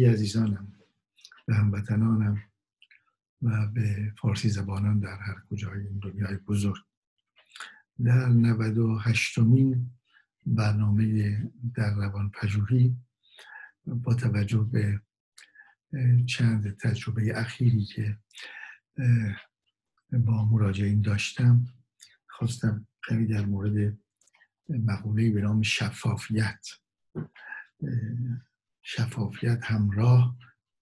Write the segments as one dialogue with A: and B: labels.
A: همگی عزیزانم به هموطنانم و به فارسی زبانان در هر کجای این دنیای بزرگ. در 98 مین برنامه در روان پژوهی با توجه به چند تجربه اخیری که با مراجعین داشتم خواستم کمی در مورد مقوله به نام شفافیت شفافیت هم راه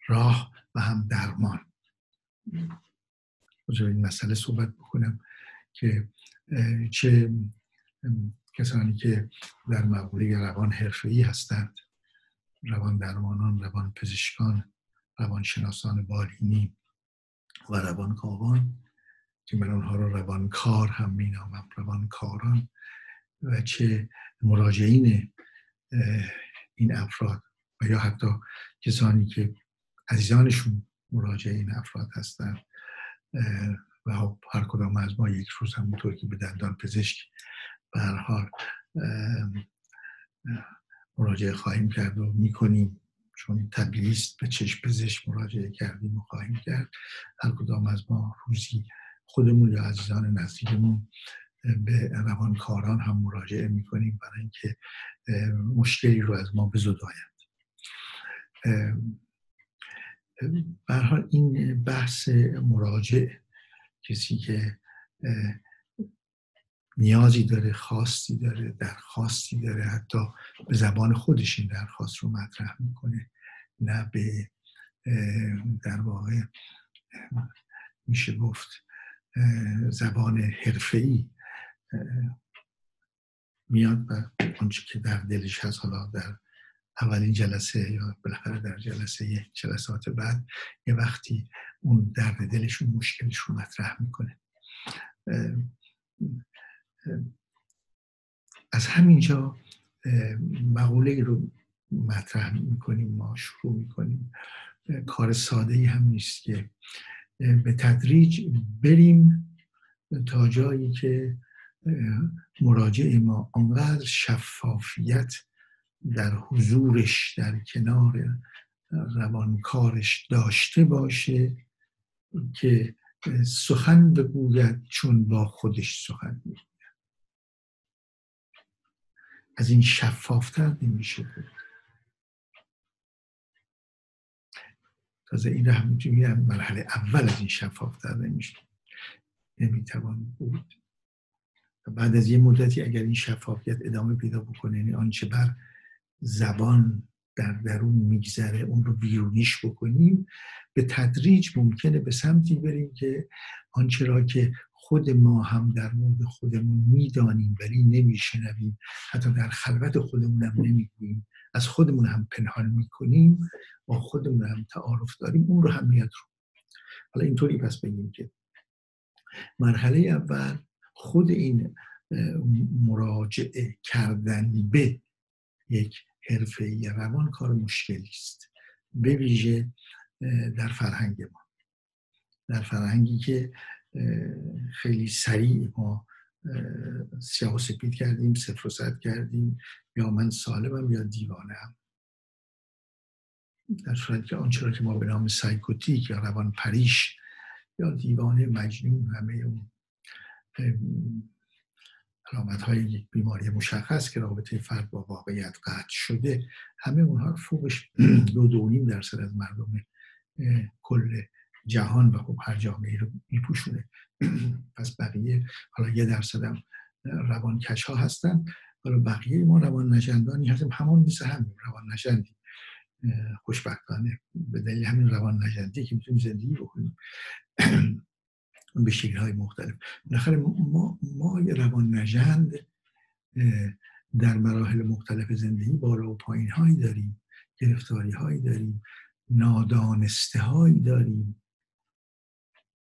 A: راه و هم درمان. این مسئله صحبت بکنم که چه کسانی که در مقوله روان حرفه‌ای هستند. روان درمانان روان پزشکان روان شناسان بالینی و روان کاوان که من آنها را روانکار هم می نامم روانکاران و چه مراجعین این افراد و یا حتی کسانی که عزیزانشون مراجع این افراد هستند و خب هر کدام از ما یک روز همونطور که به دندان پزشک به هر حال مراجعه خواهیم کرد و می‌کنیم. چون طبیعی به چشم پزشک مراجعه کردیم و خواهیم کرد. هر کدام از ما روزی خودمون یا عزیزان نزدیکمون به روانکاران هم مراجعه می‌کنیم برای اینکه مشکلی رو از ما بزدایند برحال این بحث مراجع کسی که نیازی داره خواستی داره درخواستی داره حتی به زبان خودش این درخواست رو مطرح می‌کنه نه به در واقع میشه گفت زبان حرفه‌ای میاد و آنچه که در دلش هست حالا در اولین جلسه یا بالاخره در جلسه جلسات بعد یه وقتی اون درد دلشون مشکلش رو مطرح می‌کنه. از همینجا مقوله رو مطرح می‌کنیم ما شروع می‌کنیم. کار ساده ای هم نیست که به تدریج بریم تا جایی که مراجع ما آنقدر شفافیت در حضورش در کنار روانکارش داشته باشه که سخن بگوید چون با خودش سخن می‌گوید. از این شفافتر نمیشه بود. تازه این همینجوری مرحله اول از این شفافتر نمیشه. نمی‌توان بود. بعد از یه مدتی اگر این شفافیت ادامه پیدا بکنه یعنی آنچه بر زبان در درون میگذره اون رو بیرونیش بکنیم به تدریج ممکنه به سمتی بریم که آنچه را که خود ما هم در مورد خودمون می‌دانیم ولی نمیشنویم حتی در خلوت خودمون هم نمی‌گوییم از خودمون هم پنهان می‌کنیم با خودمون هم تعارف داریم اون رو هم میاد رو. حالا اینطوری پس بگیم که مرحله اول خود این مراجعه کردن به یک حرفه روان کار مشکلی است. به ویژه در فرهنگ ما. در فرهنگی که خیلی سریع ما سیاه و سپید کردیم صفر و صد کردیم یا من سالمم یا دیوانم در صورت که آنچه که ما به نام سایکوتیک یا روان پریش یا دیوانه مجنون همه اون علامت های یک بیماری مشخص که رابطه فرد با واقعیت قطع شده همه اونها فوقش دو دو درصد از مردم کل جهان و خب هر جامعه رو میپوشونه. پس بقیه حالا یه درصد هم روانکش ها هستن حالا بقیه ما روان نجندانی هستیم همون مثل هم روان نجندی خوشبختانه به دلیل همین روان نجندی که می‌تونیم زندگی بکنیم. به شکل های مختلف. بالاخره ما, ما یه روان نژند در مراحل مختلف زندگی بالا و پایین هایی داریم گرفتاری هایی داریم نادانسته هایی داریم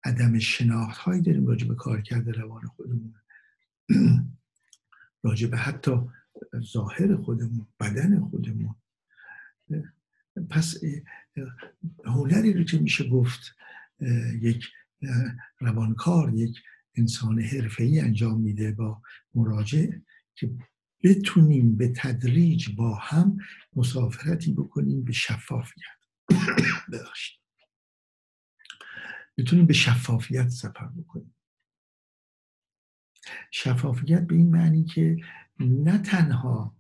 A: عدم شناخت هایی داریم راجع به کار کرده روان خودمون. راجع به حتی ظاهر خودمون بدن خودمون. پس هنری رو که میشه گفت یک روانکار یک انسان حرفه‌ای انجام میده با مراجع که بتونیم به تدریج با هم مسافرتی بکنیم به شفافیت. ببخشید. می‌تونیم به شفافیت سفر بکنیم. شفافیت به این معنی که نه تنها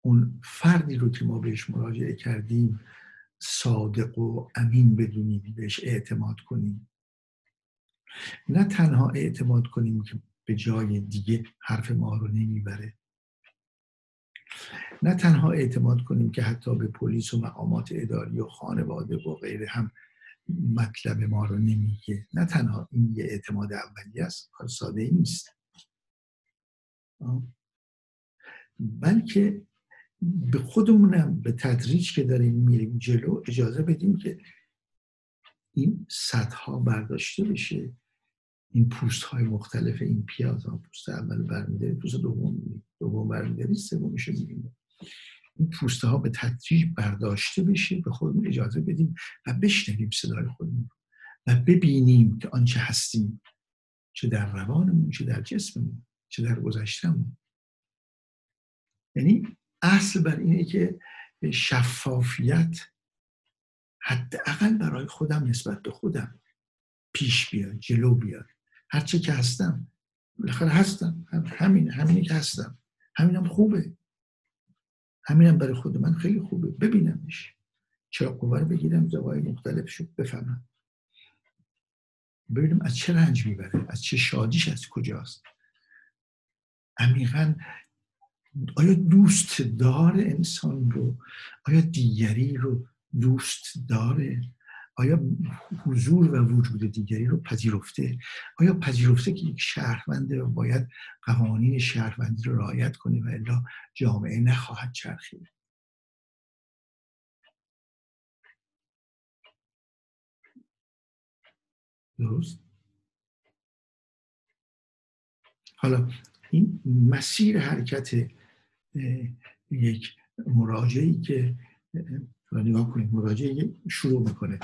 A: اون فردی رو که ما بهش مراجعه کردیم صادق و امین بدونیم بهش اعتماد کنیم نه تنها اعتماد کنیم که به جای دیگه حرف ما رو نمی‌بره. نه تنها اعتماد کنیم که حتی به پلیس و مقامات اداری و خانواده و غیره هم مطلب ما رو نمیگه. نه تنها این یه اعتماد اولی است کار ساده نیست. بلکه به خودمونم به تدریج که داریم میریم جلو اجازه بدیم که این ها برداشته بشه. این پوست های مختلف این پیاز ها پوست اول برمیداری پوست دوم دوم برمیداری سومش می‌بینیم. این پوسته ها به تدریج برداشته بشه به خودمون اجازه بدیم و بشنویم صدای خودمون و ببینیم که آنچه هستیم چه در روانمون چه در جسممون چه در گذشتمون یعنی اصل بر اینه که شفافیت حداقل برای خودم نسبت به خودم پیش بیاد جلو بیاد. هرچه که هستم بالاخره هستم. همین همینی که هستم. همینم خوبه. همینم برای خود من خیلی خوبه. ببینمش. چرا قوه بگیرم زوای مختلف شد بفهمم. ببینم از چه رنج می‌بره از چه شادیش از کجاست. عمیقا آیا دوست دار انسان رو؟ آیا دیگری رو دوست داره؟ آیا حضور و وجود دیگری رو پذیرفته؟ آیا پذیرفته که یک شهرونده باید قوانین شهروندی رو رعایت کنه و الا جامعه نخواهد چرخید؟ درست؟ حالا این مسیر حرکت یک مراجعی که نگاه کنید مراجعه شروع می‌کنه.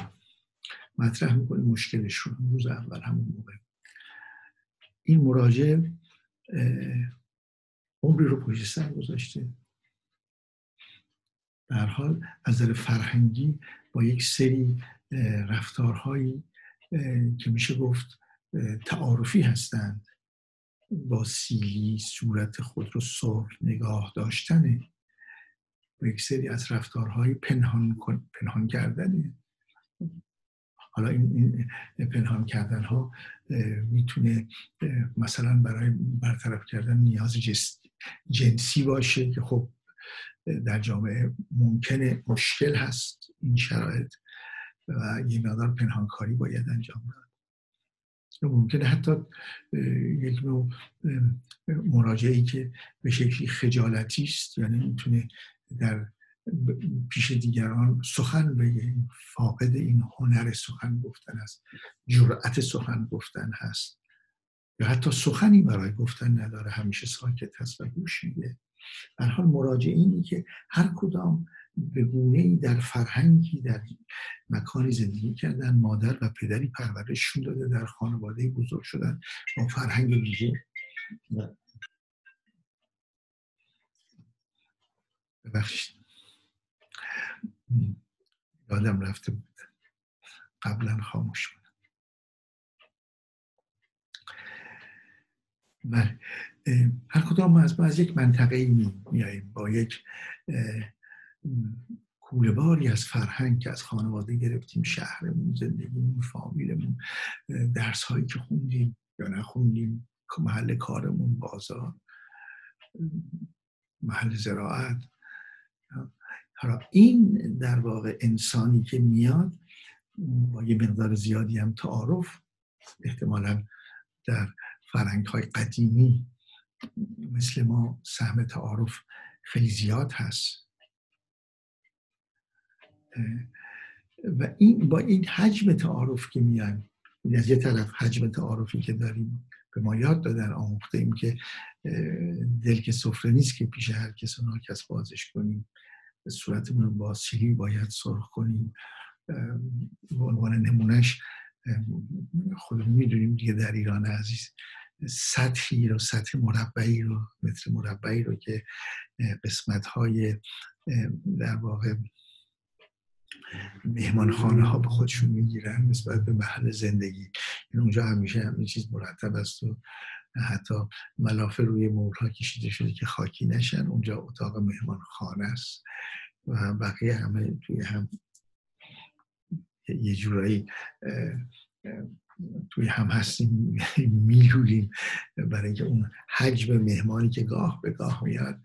A: مطرح می‌کنه مشکلش رو روز اول همون موقع. این مراجع عمری رو پشت سر گذاشته. در حال از نظر فرهنگی با یک سری رفتارهایی که میشه گفت تعارفی هستند. با سیلی صورت خود رو سرخ نگاه داشتنه. با یک سری از رفتارهای پنهان, پنهان کردنه. حالا این, پنهان کردن ها می‌تونه مثلا برای برطرف کردن نیاز جنسی باشه که خب در جامعه ممکنه مشکل هست این شرایط و یه مقدار پنهانکاری باید انجام داد ممکنه حتی یک نوع مراجعی که به شکلی خجالتی است یعنی می‌تونه در پیش دیگران سخن بگه فاقد این هنر سخن گفتن است جرأت سخن گفتن هست. یا حتی سخنی برای گفتن نداره همیشه ساکت هست و گوش حال مراجعینی که هر کدام به گونه در فرهنگی در مکانی زندگی کردن مادر و پدری پرورششون داده در خانواده بزرگ شدن با فرهنگ ویژه. ببخشید. یادم رفته بود. قبلا خاموش بود. بله. هر کدام از ما از یک منطقه میاییم با یک کولباری از فرهنگ که از خانواده گرفتیم شهرمون زندگیمون فامیلمون درس هایی که خوندیم یا نخوندیم محل کارمون بازار محل زراعت. حالا این در واقع انسانی که میاد با یه مقدار زیادی هم تعارف احتمالا در فرنگ های قدیمی مثل ما سهم تعارف خیلی زیاد هست. و این با این حجم تعارف که میایم از یه طرف حجم تعارفی که داریم به ما یاد دادن آموخته ایم که دل که سفره نیست که پیش هر کس و کس بازش کنیم. صورتمون با سیلی باید سرخ کنیم. به عنوان نمونهش خودمون می‌دونیم دیگه در ایران عزیز سطحی رو سطح مربعی رو متر مربعی رو که قسمت های در واقع مهمانخانه ها به خودشون می‌گیرن نسبت به محل زندگی. این اونجا همیشه همین چیز مرتب است و حتی ملافه روی مورها کشیده شده که خاکی نشن. اونجا اتاق مهمانخانه است و بقیه همه توی هم یه جورایی توی هم هستیم میلولیم برای اینکه اون حجم مهمانی که گاه به گاه میاد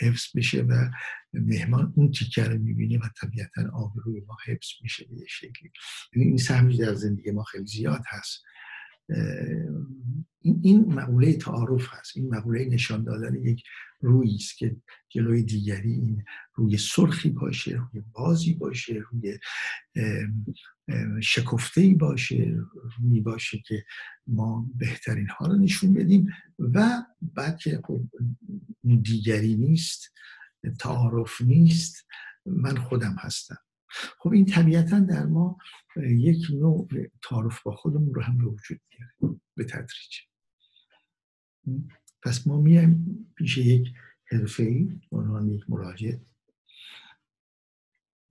A: حفظ بشه و مهمان اون تیکه رو می‌بینه و طبیعتا آبروی ما حفظ میشه به یه شکلی. این سهمی در زندگی ما خیلی زیاد هست. این مقوله تعارف هست. این مقوله نشان دادن یک روی است که جلوی دیگری این روی سرخی باشه روی بازی باشه روی شکفته باشه روی باشه که ما بهترین ها رو نشون بدیم و بعد که خب دیگری نیست تعارف نیست من خودم هستم. خب این طبیعتا در ما یک نوع تعارف با خودمون رو هم به وجود میاره به تدریج. پس ما میایم پیش یک حرفه ای عنوان یک مراجع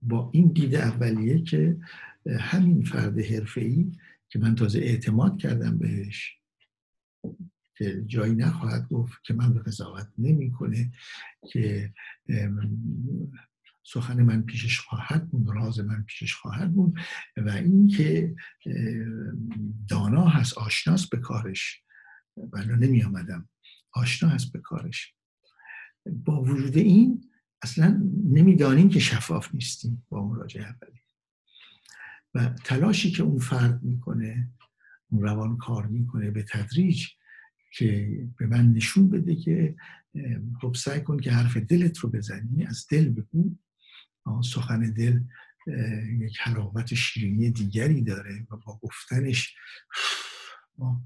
A: با این دیده اولیه که همین فرد حرفه ای که من تازه اعتماد کردم بهش که جایی نخواهد گفت که من به قضاوت نمی‌کنه که سخن من پیشش خواهد بود راز من پیشش خواهد بود و اینکه دانا هست آشناس به کارش. ولی نمی آمدم آشنا هست به کارش. با وجود این اصلا نمی‌دانیم که شفاف نیستیم با مراجعه اولی. و تلاشی که اون فرد می‌کنه اون روان کار می‌کنه به تدریج که به من نشون بده که خب سعی کن که حرف دلت رو بزنی از دل بگو. سخن دل یک حلاوت شیرینی دیگری داره و با گفتنش ما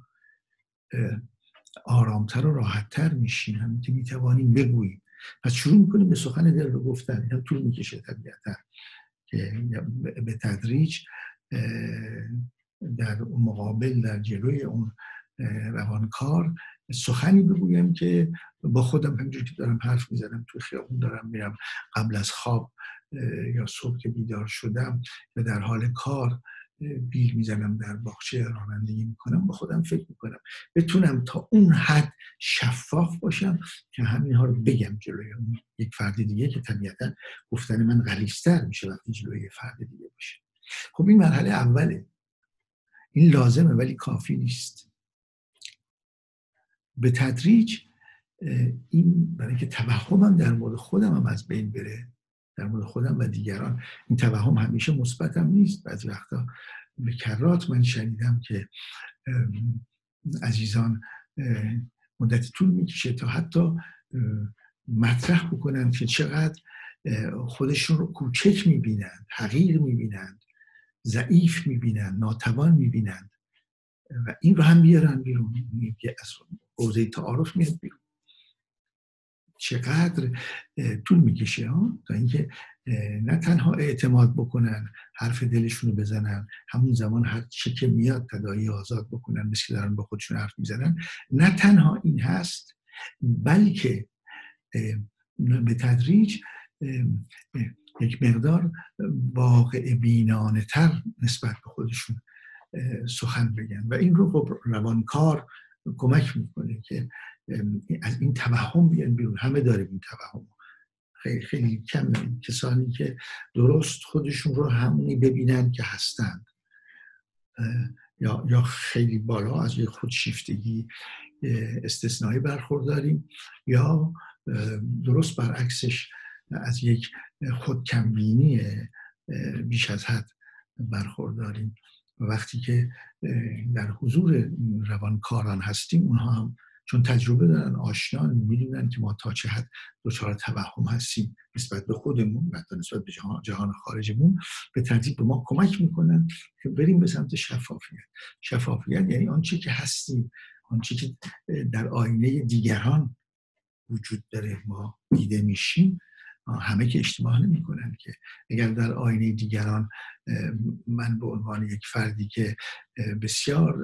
A: آرامتر و راحتتر میشیم. همین که می‌توانیم بگوییم. پس شروع می‌کنیم به سخن دل رو گفتن. هم طول می‌کشه طبیعتا که به تدریج در مقابل در جلوی اون روانکار سخنی بگویم که با خودم همجور که دارم حرف می‌زنم توی خیابون دارم میرم قبل از خواب یا صبح که بیدار شدم و در حال کار بیل می‌زنم در باغچه رانندگی می‌کنم با خودم فکر می‌کنم بتونم تا اون حد شفاف باشم که همین ها رو بگم جلوی اون یک فرد دیگه که طبیعتا گفتن من غلیستر میشه وقتی جلوی فرد دیگه باشه. خب این مرحله اوله. این لازمه ولی کافی نیست. به تدریج این برای که توهمم در مورد خودم هم از بین بره در مورد خودم و دیگران. این توهم همیشه مثبتم نیست. بعضی وقتا به کرات من شنیدم که عزیزان مدت طول می‌کشه تا حتی مطرح بکنن که چقدر خودشون رو کوچک می‌بینند حقیر می‌بینند ضعیف می‌بینند ناتوان می‌بینند. و این رو هم بیارن بیرون. از حوزه تعارف میاد بیرون. چقدر طول می‌کشه ها؟ تا اینکه نه تنها اعتماد بکنن حرف دلشون رو بزنن همون زمان هر چی که میاد تدایی آزاد بکنن مثل دارن با خودشون حرف می‌زنن. نه تنها این هست بلکه به تدریج یک مقدار واقع بینانه تر نسبت به خودشون سخن بگن. و این رو خب روانکار کمک می‌کنه که از این توهم بیان بیرون. همه داریم این توهم خیلی خیلی کم کسانی که درست خودشون رو همونی ببینن که هستند. یا, یا خیلی بالا از یک خودشیفتگی استثنایی برخورداریم. یا درست برعکسش از یک خودکمبینی بیش از حد برخورداریم. وقتی که در حضور روانکاران هستیم اونها هم چون تجربه دارن آشنان می‌دونن که ما تا چه حد دچار توهم هستیم نسبت به خودمون و نسبت به جهان, جهان خارجمون. به ترتیب به ما کمک می‌کنن که بریم به سمت شفافیت. شفافیت یعنی آنچه که هستیم آنچه که در آینه دیگران وجود داره ما دیده میشیم. همه که اشتباه نمی‌کنن که اگر در آینه دیگران من به عنوان یک فردی که بسیار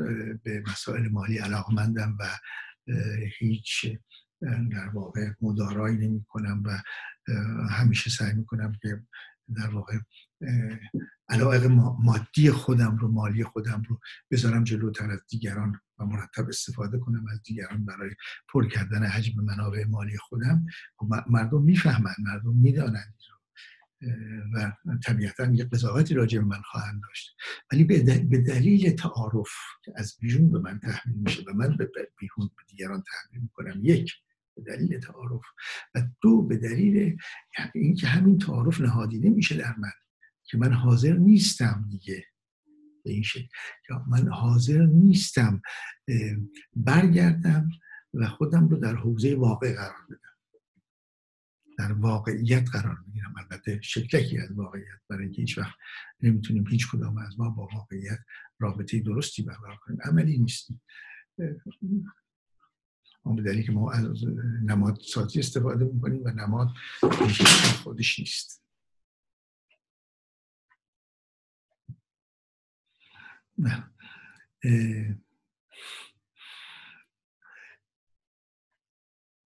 A: به مسائل مالی علاقمندم و هیچ در واقع مدارایی نمی کنم و همیشه سعی می کنم که در واقع علاقه مادی خودم رو مالی خودم رو بذارم جلوتر از دیگران و مرتب استفاده کنم از دیگران برای پر کردن حجم منابع مالی خودم. خب مردم می‌فهمن مردم می‌دانند. و طبیعتا یه قضاوتی راجع به من خواهند داشت. ولی به دلیل تعارف که از بیرون به من تحمیل میشه و من به بیرون به دیگران تحمیل می‌کنم یک به دلیل تعارف و دو به دلیل یعنی اینکه همین تعارف نهادینه میشه در من که من حاضر نیستم دیگه به این شکل. من حاضر نیستم برگردم و خودم رو در حوزه واقع قرار بدم. در واقعیت قرار می‌گیرم. البته شکلکی از واقعیت برای اینکه هیچ وقت نمی‌تونیم هیچ کدام از ما با واقعیت رابطه درستی برقرار کنیم. عملی نیستیم. اون به که ما از نماد سازی استفاده می‌کنیم و نماد خودش نیست. نه.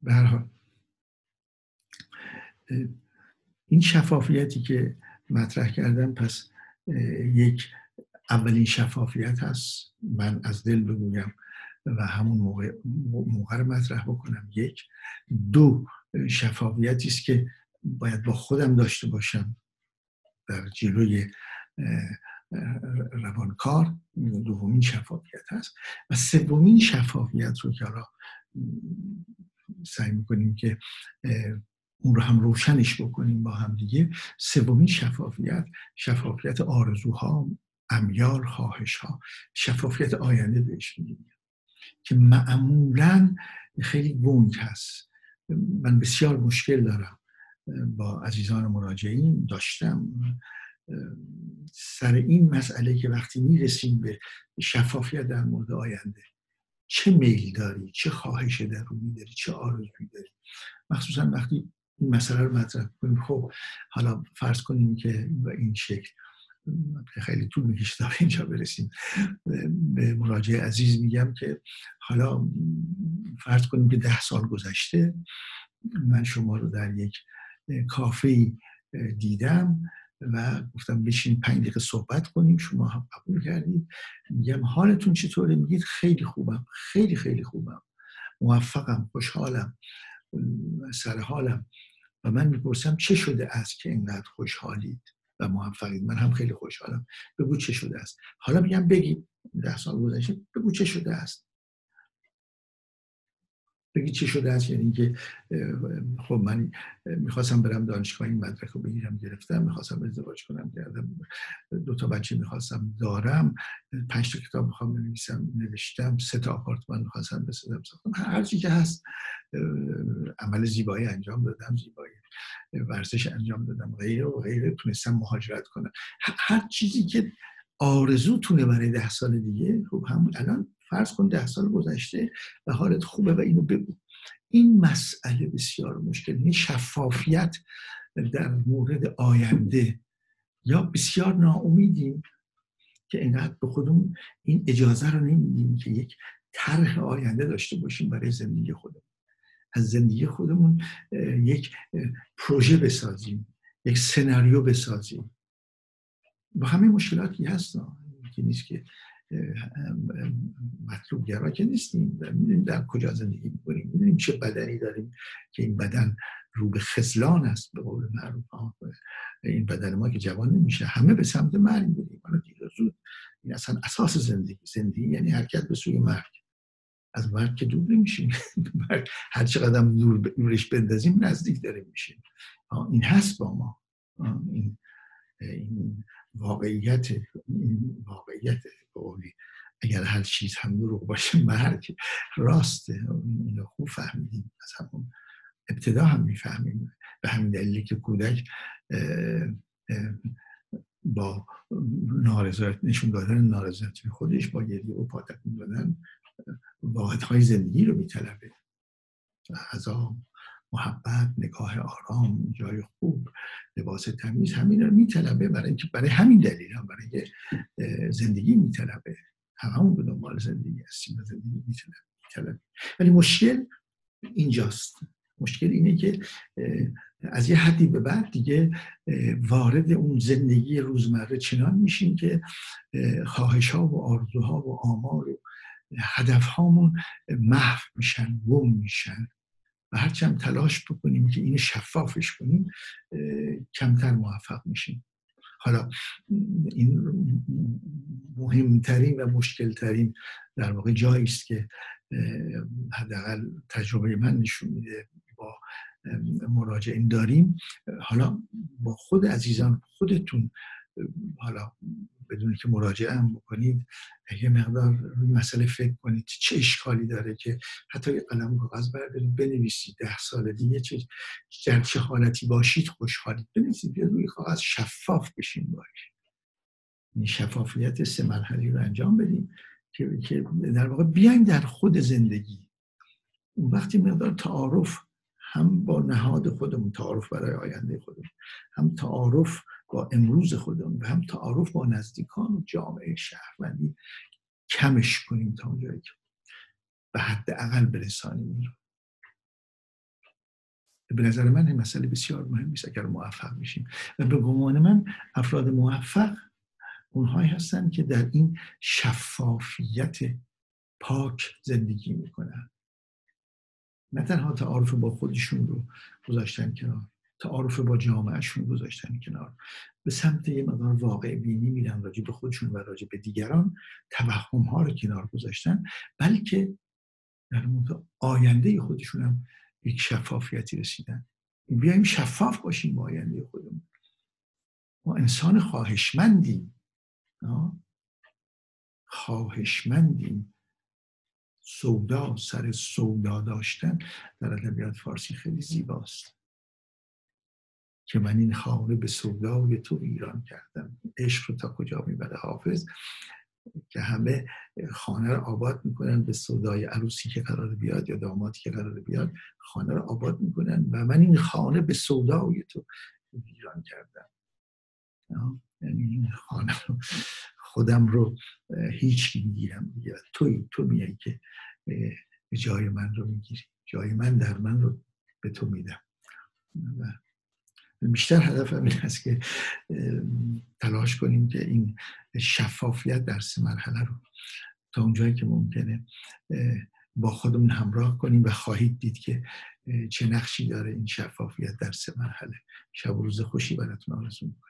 A: به هر حال این شفافیتی که مطرح کردم پس یک اولین شفافیت هست. من از دل بگویم و همون موقع, موقع رو مطرح بکنم. یک. دو شفافیتی است که باید با خودم داشته باشم در جلوی روانکار. دومین شفافیت هست. و سومین شفافیت رو که حالا سعی می‌کنیم که اون رو هم روشنش بکنیم با هم دیگه. سومین شفافیت شفافیت آرزوها امیال خواهش ها شفافیت آینده بهش میگیم. که معمولا خیلی گنگ هست. من بسیار مشکل دارم. با عزیزان مراجعین داشتم. سر این مسئله که وقتی می‌رسیم به شفافیت در مورد آینده چه میل داری؟ چه خواهش درونی داری؟ چه آرزویی داری؟ مخصوصا وقتی این مسئله رو مطرح کنیم. خب حالا فرض کنیم که به این شکل خیلی طول می‌کشه تا اینجا برسیم. به مراجع عزیز میگم که حالا فرض کنیم که ده سال گذشته من شما رو در یک کافه دیدم و گفتم بشین پنج دقیقه صحبت کنیم. شما هم قبول کردید. میگم حالتون چطوره؟ میگید خیلی خوبم. خیلی خیلی خوبم. موفقم خوشحالم. سر حالم و من می‌پرسم چه شده است که اینقدر خوشحالید و موفقید؟ من هم خیلی خوشحالم. بگو چه شده است. حالا میگم بگی ده سال گذشته بگو چه شده است. بگی چی شده است؟ یعنی که خب من می‌خواستم برم دانشگاه این مدرک رو بگیرم گرفتم می‌خواستم ازدواج کنم کردم. دو تا بچه می‌خواستم دارم. پنج تا کتاب می‌خوام بنویسم نوشتم. سه تا آپارتمان می‌خواستم بسازم ساختم. هر چی که هست. عمل زیبایی انجام دادم زیبایی ورزش انجام دادم غیره و غیره تونستم مهاجرت کنم. هر چیزی که آرزوتونه برای ده سال دیگه خب همون الان فرض کن ده سال گذشته و حالت خوبه و اینو بگو. این مسئله بسیار مشکل این شفافیت در مورد آینده. یا بسیار ناامیدیم که اینقدر به خودمون این اجازه رو نمیدیم که یک طرح آینده داشته باشیم برای زندگی خودمون. از زندگی خودمون یک پروژه بسازیم یک سناریو بسازیم. با همه مشکلاتی هست که نیست که مطلوب گرا که نیستیم. و می‌دونیم در کجا زندگی می‌کنیم. می‌دونیم چه بدنی داریم که این بدن رو به خزلان است به قول معروف. این بدن ما که جوان نمیشه. همه به سمت مرگ میریم. حالا دیر زود این اصلا اساس زندگی. زندگی یعنی حرکت به سوی مرگ. از مرگ که دور نمیشیم. هر چقدر دور دورش بندازیم نزدیک داریم میشیم. این هست با ما. این, این واقعیت این واقعیت قولی اگر هر چیز هم دروغ باشه مرگ راسته اینو خوب فهمیدیم. از همون ابتدا هم می‌فهمیم. به همین دلیلی که کودک با نارضایت نشون دادن نارضایتی خودش با گریه و پاتکون دادن واحدهای زندگی رو میطلبه. غذا محبت نگاه آرام جای خوب لباس تمیز همین رو میطلبه. برای اینکه برای همین دلیل هم برای زندگی میطلبه. همون به دنبال زندگی هستیم و زندگی میطلبه ولی مشکل اینجاست. مشکل اینه که از یه حدی به بعد دیگه وارد اون زندگی روزمره چنان میشیم که خواهش ها و آرزوها و آمار و هدف هامون محو میشن گم میشن. و هرچند تلاش بکنیم که این شفافش کنیم کمتر موفق میشیم. حالا این مهمترین و مشکلترین در واقع جایی است که حداقل تجربه من نشون میده با مراجعین داریم. حالا با خود عزیزان خودتون حالا بدون که مراجعه هم بکنید یه مقدار روی مسئله فکر کنید. چه اشکالی داره که حتی یه قلم کاغذ بردارید بنویسید ده سال دیگه چه در چه حالتی باشید خوشحالید. بنویسید بیا روی کاغذ شفاف بشین باشید این شفافیت سه مرحله رو انجام بدیم که در واقع بیاین در خود زندگی. اون وقتی مقدار تعارف هم با نهاد خودمون تعارف برای آینده خودمون هم تعارف با امروز خودمون و هم تعارف با نزدیکان و جامعه شهروندی کمش کنیم تا اونجایی که به حد اقل برسانیم. رو به نظر من این مسئله بسیار مهم است اگر موفق میشیم و به گمان من افراد موفق اونهایی هستن که در این شفافیت پاک زندگی می‌کنن. نه تنها تعارف با خودشون رو گذاشتن کنار. تعارف با جامعهشون گذاشتن کنار. به سمت یه مقدار واقع بینی میرن راجع به خودشون و راجع به دیگران. توهم ها رو کنار گذاشتن. بلکه در مورد آینده خودشون هم یک شفافیتی رسیدن. بیایم شفاف باشیم با آینده خودمون. ما انسان خواهشمندیم. خواهشمندیم. سودا سر سودا داشتن. در ادبیات فارسی خیلی زیباست. که من این خانه به سودای تو ایران کردم. عشق تا کجا می‌بره حافظ؟ که همه خانه رو آباد می‌کنن به سودای عروسی که قرار بیاد یا دامادی که قرار بیاد خانه رو آباد می‌کنن و من این خانه به سودای تو ایران کردم. یعنی این خانه رو خودم رو هیچ می‌گیرم دیگه. توی تو میای که جای من رو می‌گیری. جای من در من رو به تو میدم. بیشتر هدفم این است که تلاش کنیم که این شفافیت در سه مرحله رو تا اونجایی که ممکنه با خودمون همراه کنیم و خواهید دید که چه نقشی داره این شفافیت در سه مرحله. شب و روز خوشی براتون آرزو می‌کنم.